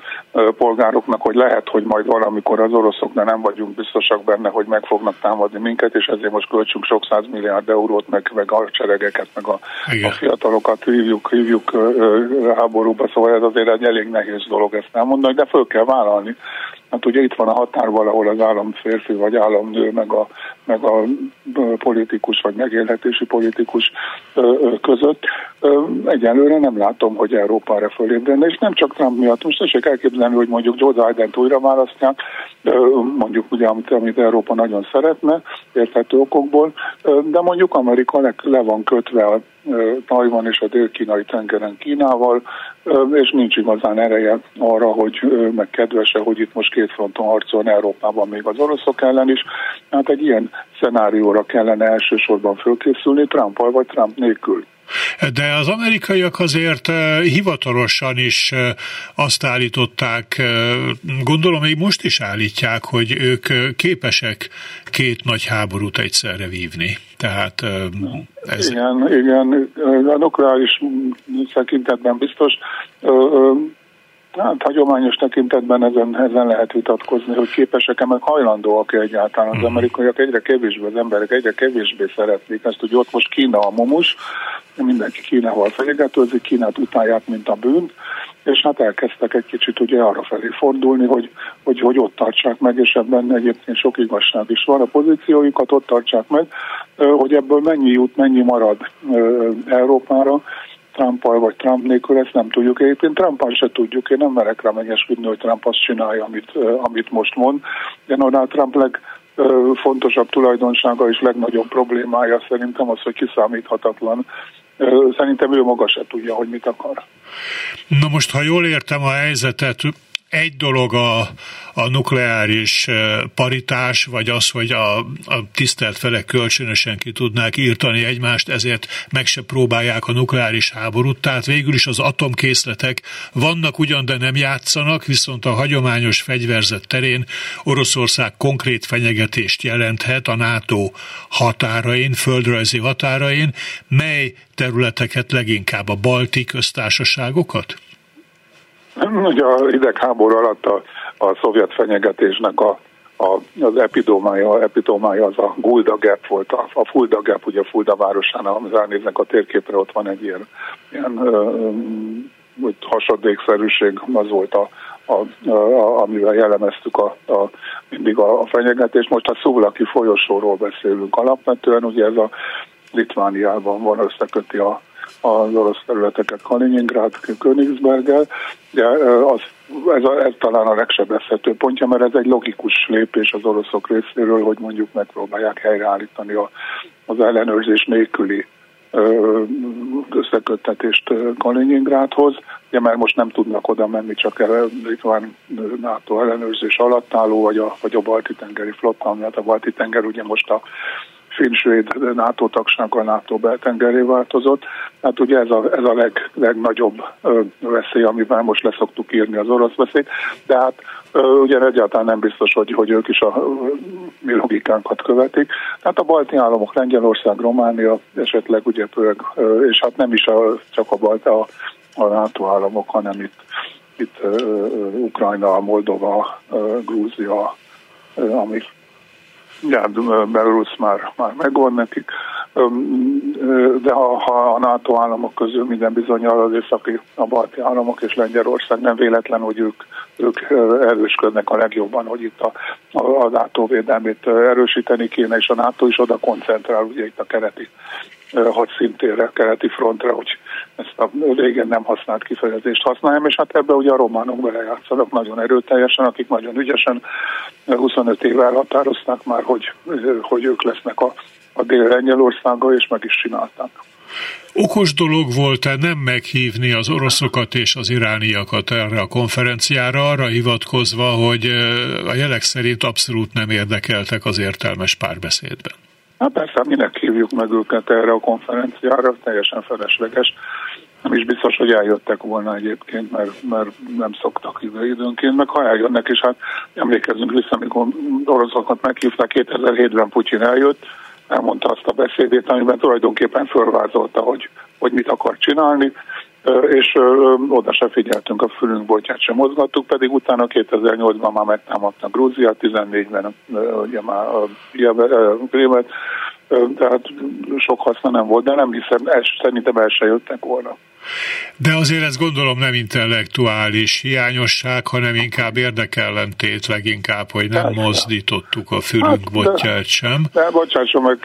D: polgároknak, hogy lehet, hogy majd valamikor az oroszok, de nem vagyunk biztosak benne, hogy meg fognak támadni minket, és ezért most költsünk sok száz milliárd eurót, meg, meg a cseregeket, meg a, a fiatalokat hívjuk, hívjuk háborúba, szóval ez azért egy elég nehéz dolog ezt nem mondani, de föl kell vállalni. Hát ugye itt van a határ valahol az államférfi vagy államnő, meg a, meg a politikus vagy megélhetési politikus között. Egyelőre nem látom, hogy Európa erre fölébredne, és nem csak Trump miatt. Most tessék elképzelni, hogy mondjuk Joe Biden-t újra választják, mondjuk ugye, amit, amit Európa nagyon szeretne, érthető okokból, de mondjuk Amerika le, le van kötve a Tajvan és a dél-kínai tengeren Kínával, és nincs igazán ereje arra, hogy meg kedvese, hogy itt most két fronton harcol Európában még az oroszok ellen is. Hát egy ilyen szenárióra kellene elsősorban fölkészülni, Trumpal vagy Trump nélkül.
B: De az amerikaiak azért hivatalosan is azt állították, gondolom még most is állítják, hogy ők képesek két nagy háborút egyszerre vívni. Tehát
D: ez... Igen, igen, a nukleáris tekintetben biztos. Hát hagyományos tekintetben ezen, ezen lehet vitatkozni, hogy képesek-e, meg hajlandóak egyáltalán. Az mhm. amerikaiak egyre kevésbé, az emberek egyre kevésbé szeretnék ezt, hogy ott most Kína a mumus, mindenki Kínával fenyegetőzik, Kínát utálják, mint a bűnt, és hát elkezdtek egy kicsit ugye arra felé fordulni, hogy, hogy, hogy ott tartsák meg, és ebben egyébként sok igazság is van. A pozíciójukat ott tartsák meg, hogy ebből mennyi jut, mennyi marad Európára, Trumpal vagy Trump nélkül, ezt nem tudjuk. Egyébként Trumpal se tudjuk, én nem merek rá megesküdni, hogy Trump azt csinálja, amit, amit most mond. De Donald Trump leg, fontosabb tulajdonsága és legnagyobb problémája szerintem az, hogy kiszámíthatatlan. Szerintem ő maga se tudja, hogy mit akar.
B: Na most, ha jól értem a helyzetet, egy dolog a, a nukleáris paritás, vagy az, hogy a, a tisztelt felek kölcsönösen ki tudnák írtani egymást, ezért meg se próbálják a nukleáris háborút. Tehát végül is az atomkészletek vannak ugyan, de nem játszanak, viszont a hagyományos fegyverzet terén Oroszország konkrét fenyegetést jelenthet a NATO határain, földrajzi határain, mely területeket leginkább a balti köztársaságokat?
D: Ugye a hidegháború alatt a, a szovjet fenyegetésnek a, a, az epidomája, epidomája az a Gulda Gap volt, a, a Fulda Gap, ugye Fulda városán, ha ránéznek a térképre, ott van egy ilyen, ilyen hogy hasadékszerűség, az volt a, a, a, amivel jellemeztük a, a, mindig a, a fenyegetést. Most a Szulaki folyosóról beszélünk alapvetően, ugye ez a Litvániában van, összeköti a, az orosz területeket Kaliningrád, Königsberggel, de az, ez, a, ez talán a legsebezhető pontja, mert ez egy logikus lépés az oroszok részéről, hogy mondjuk megpróbálják helyreállítani a, az ellenőrzés nélküli összeköttetést Kaliningrádhoz, ugye mert most nem tudnak oda menni, csak itt van NATO ellenőrzés alatt álló, vagy a, vagy a balti-tengeri flotta, mert a balti-tenger ugye most a finn-svéd NATO tagsággal NATO beltengeré változott. Hát ugye ez a, ez a leg, legnagyobb ö, veszély, amivel most leszoktuk írni az orosz veszélyt, de hát ö, ugye egyáltalán nem biztos, hogy, hogy ők is a ö, mi logikánkat követik. Tehát a balti államok, Lengyelország, Románia, esetleg ugye ö, és hát nem is a, csak a balti, a, a NATO államok, hanem itt, itt ö, Ukrajna, Moldova, ö, Grúzia, amik Ja, Belarus már, már megvan nekik, de ha, ha a NATO államok közül minden bizonyal az északi, a balti államok és Lengyelország nem véletlen, hogy ők, ők erősködnek a legjobban, hogy itt a, a, a NATO védelmét erősíteni kéne, és a NATO is oda koncentrál, ugye itt a kereti hadszintére, keleti frontra, hogy ezt a régen nem használt kifejezést használjam, és hát ebbe ugye a románok belejátszanak nagyon erőteljesen, akik nagyon ügyesen 25 éve elhatározták már, hogy, hogy ők lesznek a, a dél-lengyelországa, és meg is csinálták.
B: Okos dolog volt-e nem meghívni az oroszokat és az irániakat erre a konferenciára, arra hivatkozva, hogy a jelek szerint abszolút nem érdekeltek az értelmes párbeszédben?
D: Hát persze, minek hívjuk meg őket erre a konferenciára, teljesen felesleges. Nem is biztos, hogy eljöttek volna egyébként, mert, mert nem szoktak ide időnként, meg ha eljönnek, és hát emlékezzünk vissza, amikor oroszokat meghívták, 2007-ben Putyin eljött, elmondta azt a beszédét, amiben tulajdonképpen fölvázolta, hogy, hogy mit akar csinálni, és oda se figyeltünk, a fülünk boltját sem mozgattuk, pedig utána 2008-ban már megtámadtak Grúziát, 14-ben ugye már a Krémet, tehát sok haszna nem volt, de nem hiszem, ez, szerintem el se jöttek volna.
B: De azért ezt gondolom nem intellektuális hiányosság, hanem inkább érdekellentét leginkább, hogy nem Persze. mozdítottuk a fülünk hát, botját sem.
D: De bocsásson meg,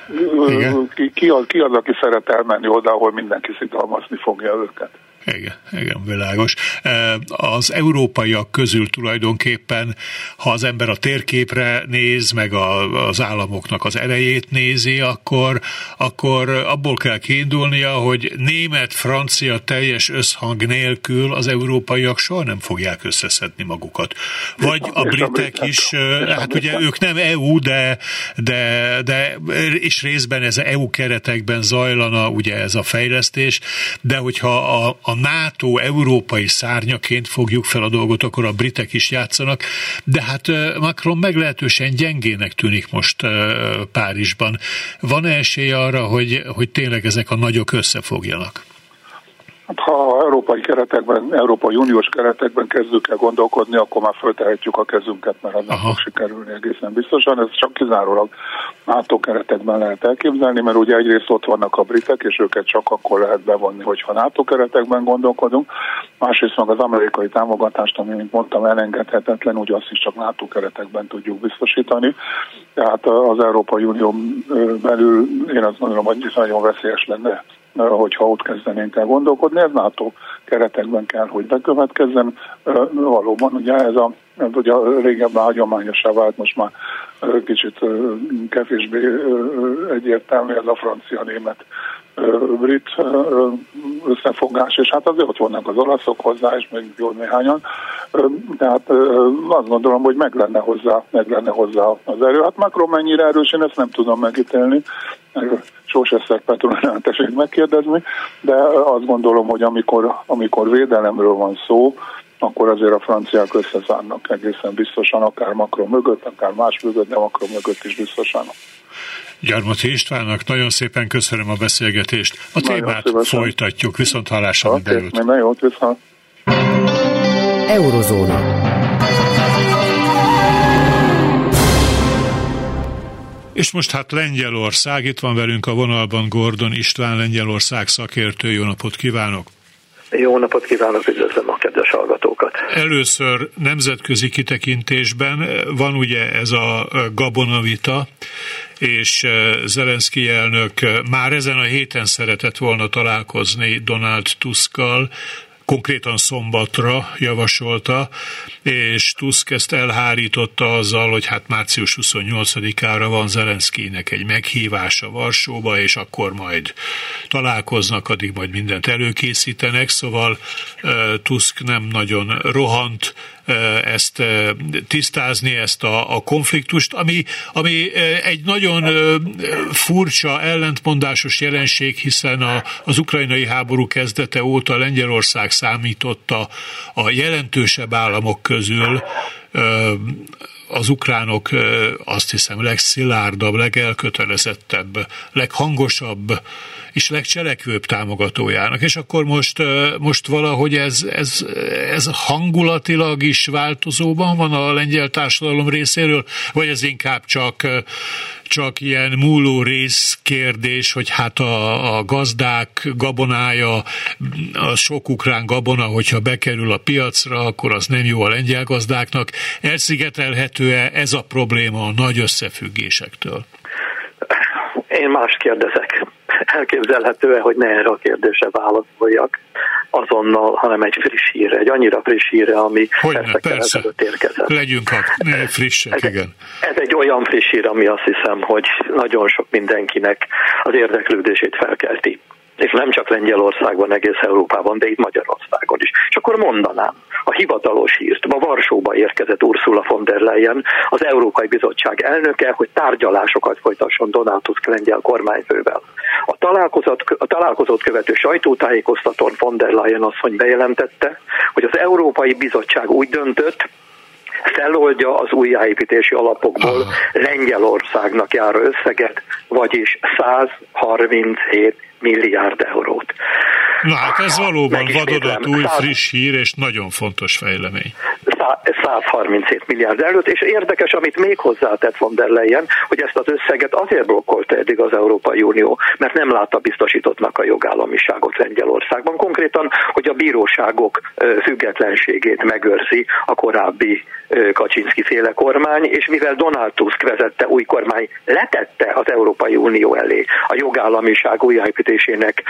D: ki, ki, az, ki az, aki szeret elmenni oda, ahol mindenki szidalmazni fogja őket?
B: Igen, igen, világos. Az európaiak közül tulajdonképpen, ha az ember a térképre néz, meg a, az államoknak az erejét nézi, akkor, akkor abból kell kiindulnia, hogy német, francia teljes összhang nélkül az európaiak soha nem fogják összeszedni magukat. Vagy a britek is, hát ugye ők nem EU, de, de, de és részben ez EU keretekben zajlana ugye ez a fejlesztés, de hogyha a, a NATO európai szárnyaként fogjuk fel a dolgot, akkor a britek is játszanak, de hát Macron meglehetősen gyengének tűnik most Párizsban. Van -e esély arra, hogy, hogy tényleg ezek a nagyok összefogjanak?
D: Hát, ha európai keretekben, Európai Uniós keretekben kezdünk el gondolkodni, akkor már föltehetjük a kezünket, mert az nem fog sikerülni egészen biztosan. Ez csak kizárólag NATO keretekben lehet elképzelni, mert ugye egyrészt ott vannak a britek, és őket csak akkor lehet bevonni, hogyha NATO keretekben gondolkodunk. másrészt meg az amerikai támogatást, ami, mint mondtam, elengedhetetlen, úgy azt is csak NATO keretekben tudjuk biztosítani. Tehát az Európai Unió belül én azt gondolom, hogy nagyon veszélyes lenne hogyha ott kezdenénk el gondolkodni. Ez NATO keretekben kell, hogy bekövetkezzen. Valóban ugye ez a ez ugye régebben hagyományosá vált, most már kicsit kevésbé egyértelmű ez a francia-német brit összefogás, és hát azért ott vannak az olaszok hozzá, és még jó néhányan. Tehát azt gondolom, hogy meg lenne hozzá, meg lenne hozzá az erő. Hát Macron mennyire erős, én ezt nem tudom megítélni. Sóseszek Petronán tessék megkérdezni, de azt gondolom, hogy amikor, amikor védelemről van szó, akkor azért a franciák összezárnak egészen biztosan, akár Macron mögött, akár más mögött, de Macron mögött is biztosan.
B: Gyarmati Istvánnak nagyon szépen köszönöm a beszélgetést. A nagyon témát szívesen. folytatjuk, viszont hallásra okay,
D: mindenütt. Minden jót, viszont.
A: Eurozóna.
B: És most hát Lengyelország, itt van velünk a vonalban Gordon István, Lengyelország szakértő, jó napot kívánok!
E: Jó napot kívánok, üdvözlöm a kedves hallgatókat!
B: Először nemzetközi kitekintésben van ugye ez a gabonavita, és Zelenszky elnök már ezen a héten szeretett volna találkozni Donald Tuskkal, konkrétan szombatra javasolta, és Tusk ezt elhárította azzal, hogy hát március 28-ára van Zelenszkinek egy meghívása Varsóba, és akkor majd találkoznak, addig majd mindent előkészítenek, szóval Tusk nem nagyon rohant ezt tisztázni, ezt a, a konfliktust, ami, ami egy nagyon furcsa, ellentmondásos jelenség, hiszen a, az ukrajnai háború kezdete óta Lengyelország számította a jelentősebb államok közül, az ukránok azt hiszem legszilárdabb, legelkötelezettebb, leghangosabb és legcselekvőbb támogatójának. És akkor most, most valahogy ez, ez, ez hangulatilag is változóban van a lengyel társadalom részéről, vagy ez inkább csak, csak ilyen múló rész kérdés, hogy hát a, a gazdák gabonája, a sok ukrán gabona, hogyha bekerül a piacra, akkor az nem jó a lengyel gazdáknak. Elszigetelhető-e ez a probléma a nagy összefüggésektől?
E: Én mást kérdezek elképzelhető-e, hogy ne erre a kérdésre válaszoljak azonnal, hanem egy friss hírre, egy annyira friss hírre, ami
B: Hogyne, persze, érkezett. Legyünk a frissek,
E: ez,
B: igen.
E: Ez egy olyan friss hír, ami azt hiszem, hogy nagyon sok mindenkinek az érdeklődését felkelti és nem csak Lengyelországban, egész Európában, de itt Magyarországon is. És akkor mondanám a hivatalos hírt. Ma Varsóba érkezett Ursula von der Leyen, az Európai Bizottság elnöke, hogy tárgyalásokat folytasson Donald Tusk lengyel kormányfővel. A találkozót, a találkozót követő sajtótájékoztatón von der Leyen asszony bejelentette, hogy az Európai Bizottság úgy döntött, feloldja az újjáépítési alapokból Aha. Lengyelországnak járó összeget, vagyis 137 milliárd eurót.
B: Na hát ez valóban vadonatúj, friss hír és nagyon fontos fejlemény.
E: 137 milliárd előtt, és érdekes, amit még hozzátett von der Leyen, hogy ezt az összeget azért blokkolta eddig az Európai Unió, mert nem látta biztosítottnak a jogállamiságot Lengyelországban. Konkrétan, hogy a bíróságok függetlenségét megőrzi a korábbi Kaczynski féle kormány, és mivel Donald Tusk vezette új kormány letette az Európai Unió elé a jogállamiság újjáépítésének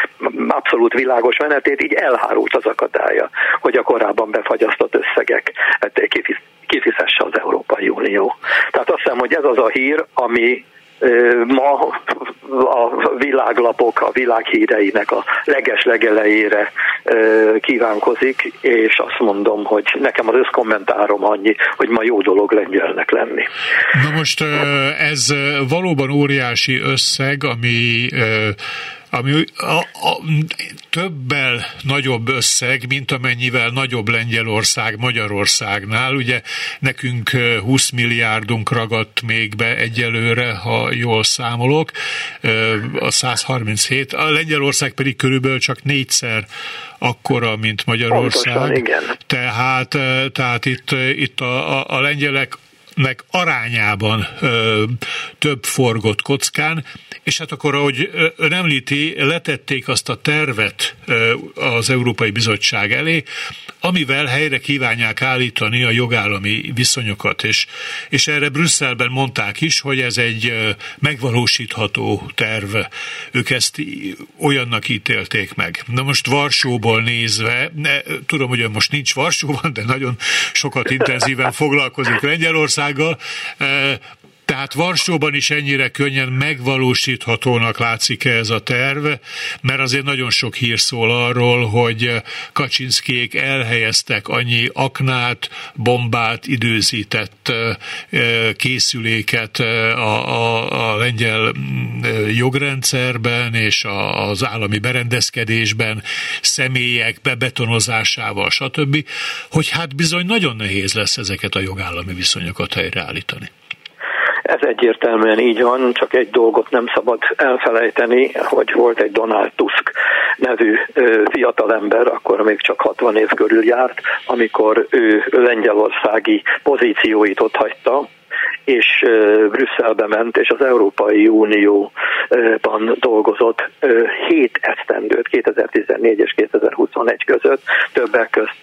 E: abszolút világos menetét, így elhárult az akadálya, hogy a korábban befagyasztott összegek kifizesse az Európai Unió. Tehát azt hiszem, hogy ez az a hír, ami ma a világlapok, a világhíreinek a leges legelejére kívánkozik, és azt mondom, hogy nekem az összkommentárom annyi, hogy ma jó dolog lengyelnek lenni.
B: Na most ez valóban óriási összeg, ami ami a, a, többel nagyobb összeg, mint amennyivel nagyobb Lengyelország Magyarországnál. Ugye nekünk 20 milliárdunk ragadt még be egyelőre, ha jól számolok, a 137, a Lengyelország pedig körülbelül csak négyszer akkora, mint Magyarország.
E: Pontosan, igen.
B: Tehát, tehát itt, itt a, a, a lengyelek nek arányában ö, több forgott kockán, és hát akkor, ahogy ön említi, letették azt a tervet ö, az Európai Bizottság elé, amivel helyre kívánják állítani a jogállami viszonyokat, és, és erre Brüsszelben mondták is, hogy ez egy megvalósítható terv. Ők ezt olyannak ítélték meg. Na most Varsóból nézve, ne, tudom, hogy most nincs Varsóban, de nagyon sokat intenzíven foglalkozik tego tehát Varsóban is ennyire könnyen megvalósíthatónak látszik ez a terv, mert azért nagyon sok hír szól arról, hogy Kaczynszkék elhelyeztek annyi aknát, bombát, időzített készüléket a, a, a lengyel jogrendszerben és az állami berendezkedésben, személyek bebetonozásával, stb., hogy hát bizony nagyon nehéz lesz ezeket a jogállami viszonyokat helyreállítani.
E: Ez egyértelműen így van, csak egy dolgot nem szabad elfelejteni, hogy volt egy Donald Tusk nevű fiatalember, akkor még csak 60 év körül járt, amikor ő lengyelországi pozícióit ott hagyta, és Brüsszelbe ment, és az Európai Unióban dolgozott 7 esztendőt 2014 és 2021 között, többek közt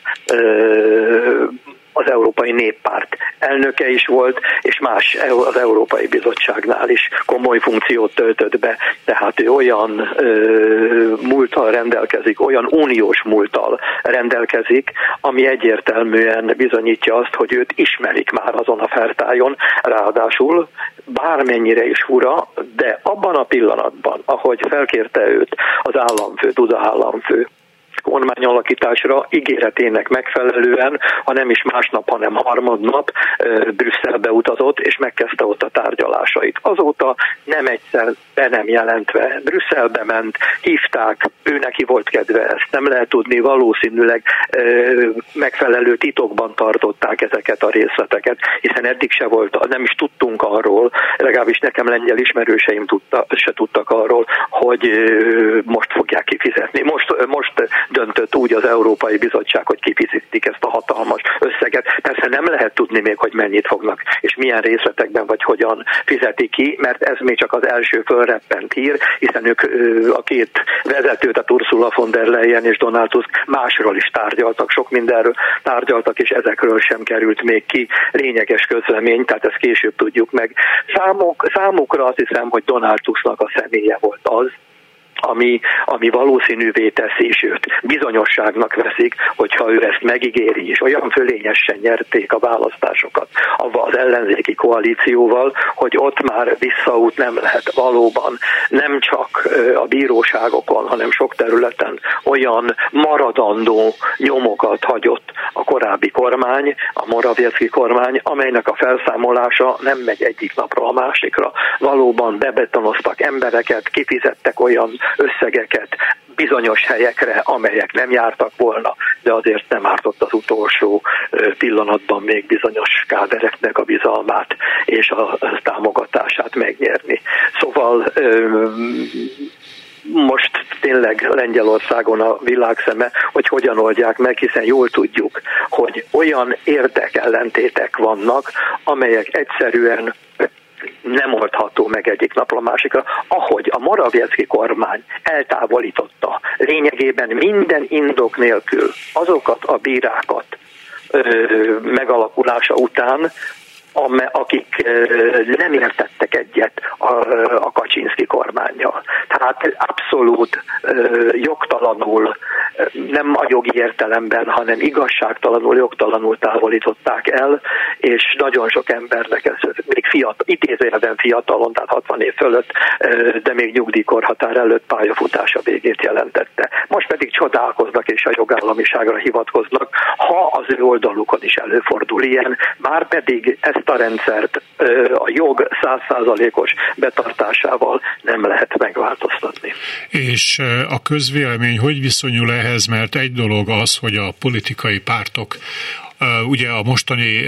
E: az Európai Néppárt elnöke is volt, és más az Európai Bizottságnál is komoly funkciót töltött be, tehát ő olyan ö, múltal rendelkezik, olyan uniós múltal rendelkezik, ami egyértelműen bizonyítja azt, hogy őt ismerik már azon a fertájon, ráadásul bármennyire is fura, de abban a pillanatban, ahogy felkérte őt az államfő, Duda államfő, kormányalakításra ígéretének megfelelően, ha nem is másnap, hanem harmadnap Brüsszelbe utazott, és megkezdte ott a tárgyalásait. Azóta nem egyszer be nem jelentve Brüsszelbe ment, hívták, ő neki volt kedve, ezt nem lehet tudni, valószínűleg megfelelő titokban tartották ezeket a részleteket, hiszen eddig se volt, nem is tudtunk arról, legalábbis nekem lengyel ismerőseim tudta, se tudtak arról, hogy most fogják kifizetni. Most, most döntött úgy az Európai Bizottság, hogy kifizetik ezt a hatalmas összeget. Persze nem lehet tudni még, hogy mennyit fognak, és milyen részletekben vagy hogyan fizetik ki, mert ez még csak az első fölreppent hír, hiszen ők a két vezetőt, a Ursula von der Leyen és Donald Tusk másról is tárgyaltak, sok mindenről tárgyaltak, és ezekről sem került még ki lényeges közlemény, tehát ezt később tudjuk meg. Számuk, számukra azt hiszem, hogy Donald Tusknak a személye volt az, ami, ami valószínűvé teszi, sőt bizonyosságnak veszik, hogyha ő ezt megígéri, és olyan fölényesen nyerték a választásokat avval az ellenzéki koalícióval, hogy ott már visszaút nem lehet valóban nem csak a bíróságokon, hanem sok területen olyan maradandó nyomokat hagyott a korábbi kormány, a Moraviecki kormány, amelynek a felszámolása nem megy egyik napra a másikra. Valóban bebetonoztak embereket, kifizettek olyan összegeket bizonyos helyekre, amelyek nem jártak volna, de azért nem ártott az utolsó pillanatban még bizonyos kádereknek a bizalmát és a támogatását megnyerni. Szóval most tényleg Lengyelországon a világszeme, hogy hogyan oldják meg, hiszen jól tudjuk, hogy olyan érdekellentétek vannak, amelyek egyszerűen nem oldható meg egyik napra a másikra, ahogy a Moraviecki kormány eltávolította lényegében minden indok nélkül azokat a bírákat megalakulása után, akik nem értettek egyet a, a Kaczynszki kormányjal. Tehát abszolút jogtalanul, nem a jogi értelemben, hanem igazságtalanul, jogtalanul távolították el, és nagyon sok embernek ez még fiatal, idézőjelben fiatalon, tehát 60 év fölött, de még nyugdíjkorhatár előtt pályafutása végét jelentette. Most pedig csodálkoznak és a jogállamiságra hivatkoznak, ha az ő oldalukon is előfordul ilyen, már pedig ez ezt a rendszert a jog százszázalékos betartásával nem lehet megváltoztatni.
B: És a közvélemény hogy viszonyul ehhez, mert egy dolog az, hogy a politikai pártok Ugye a mostani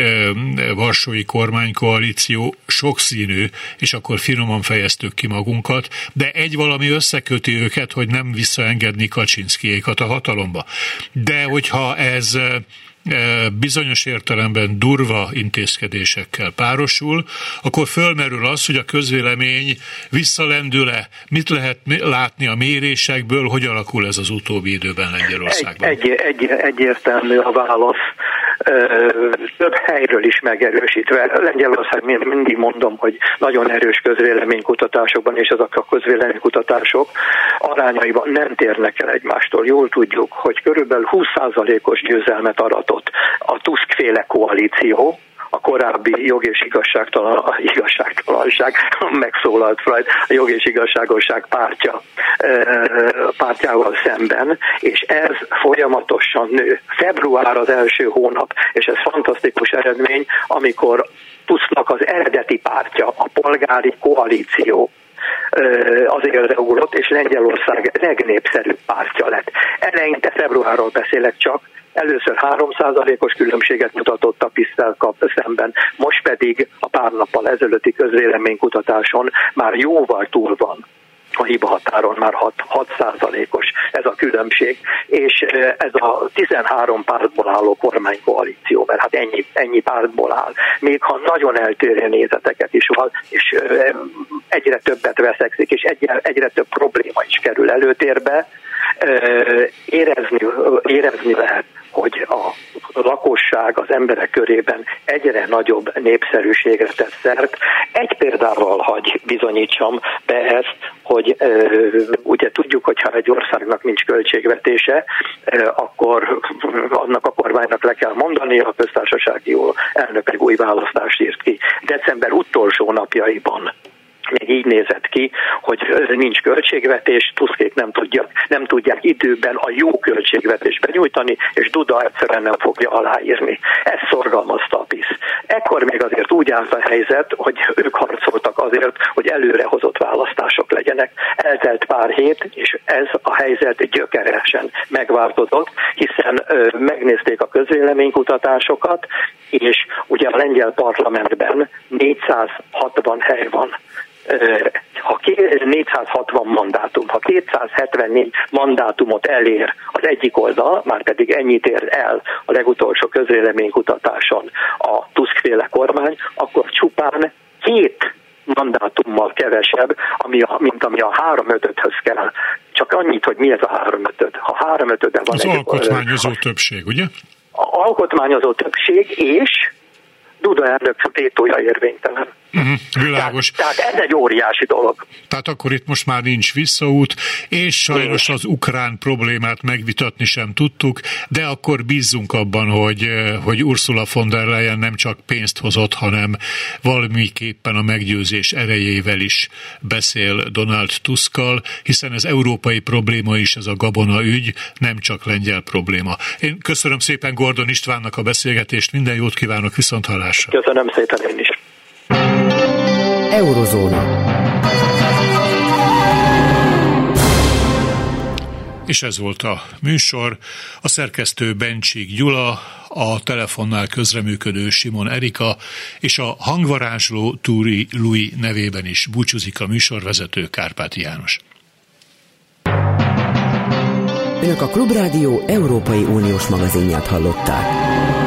B: Varsói kormánykoalíció sokszínű, és akkor finoman fejeztük ki magunkat, de egy valami összeköti őket, hogy nem visszaengedni Kaczynszkijékat a hatalomba. De hogyha ez bizonyos értelemben durva intézkedésekkel párosul, akkor fölmerül az, hogy a közvélemény visszalendül-e, mit lehet látni a mérésekből, hogy alakul ez az utóbbi időben Lengyelországban?
E: Egy, egy, egy, egyértelmű a válasz több helyről is megerősítve. Lengyelország mindig mondom, hogy nagyon erős közvéleménykutatásokban, és azok a közvéleménykutatások arányaiban nem térnek el egymástól. Jól tudjuk, hogy körülbelül 20%-os győzelmet aratott a Tusk-féle koalíció, a korábbi jog és igazságtalan, igazságtalanság (laughs) megszólalt Freud, a jog és igazságosság pártja, pártjával szemben, és ez folyamatosan nő. Február az első hónap, és ez fantasztikus eredmény, amikor Tusknak az eredeti pártja, a polgári koalíció azért ugrott, és Lengyelország legnépszerűbb pártja lett. Eleinte februárról beszélek csak, Először 3%-os különbséget mutatott a PISZ-tel szemben, most pedig a pár nappal ezelőtti közvéleménykutatáson már jóval túl van. A hiba határon már 6, 6%-os ez a különbség, és ez a 13 pártból álló kormánykoalíció, mert hát ennyi, ennyi pártból áll, még ha nagyon eltérő nézeteket is van, és egyre többet veszekszik, és egyre, egyre több probléma is kerül előtérbe, érezni, érezni lehet, hogy a lakosság az emberek körében egyre nagyobb népszerűségre tesz szert. Egy példával hagy bizonyítsam be ezt, hogy ugye tudjuk, hogy ha egy országnak nincs költségvetése, akkor annak a kormánynak le kell mondani, a köztársasági elnök egy új választást írt ki. December utolsó napjaiban még így nézett ki, hogy nincs költségvetés, Tuszkék nem, tudják, nem tudják időben a jó költségvetést benyújtani, és Duda egyszerűen nem fogja aláírni. Ez szorgalmazta a PISZ. Ekkor még azért úgy állt a helyzet, hogy ők harcoltak azért, hogy előrehozott választások legyenek. Eltelt pár hét, és ez a helyzet gyökeresen megváltozott, hiszen ö, megnézték a közvéleménykutatásokat, és ugye a lengyel parlamentben 460 hely van ha 460 mandátum, ha 274 mandátumot elér az egyik oldal, már pedig ennyit ér el a legutolsó közvéleménykutatáson a Tuskféle kormány, akkor csupán két mandátummal kevesebb, ami a, mint ami a 3 5 kell. Csak annyit, hogy mi ez a 3 5 Ha 3 5 van
B: Az egy, alkotmányozó ö, többség, ugye?
E: A alkotmányozó többség és Duda elnök vétója érvénytelen.
B: Uh-huh, világos.
E: Tehát, tehát ez egy óriási dolog.
B: Tehát akkor itt most már nincs visszaút, és sajnos az ukrán problémát megvitatni sem tudtuk, de akkor bízzunk abban, hogy, eh, hogy Ursula von der Leyen nem csak pénzt hozott, hanem valamiképpen a meggyőzés erejével is beszél Donald Tuskkal, hiszen ez európai probléma is, ez a gabona ügy, nem csak lengyel probléma. Én köszönöm szépen Gordon Istvánnak a beszélgetést, minden jót kívánok, viszont hallásra.
E: Köszönöm szépen én is.
A: Eurozóna.
B: És ez volt a műsor. A szerkesztő Bencsik Gyula, a telefonnál közreműködő Simon Erika, és a hangvarázsló Túri Lui nevében is búcsúzik a műsorvezető Kárpáti János.
A: Önök a Klubrádió Európai Uniós magazinját hallották.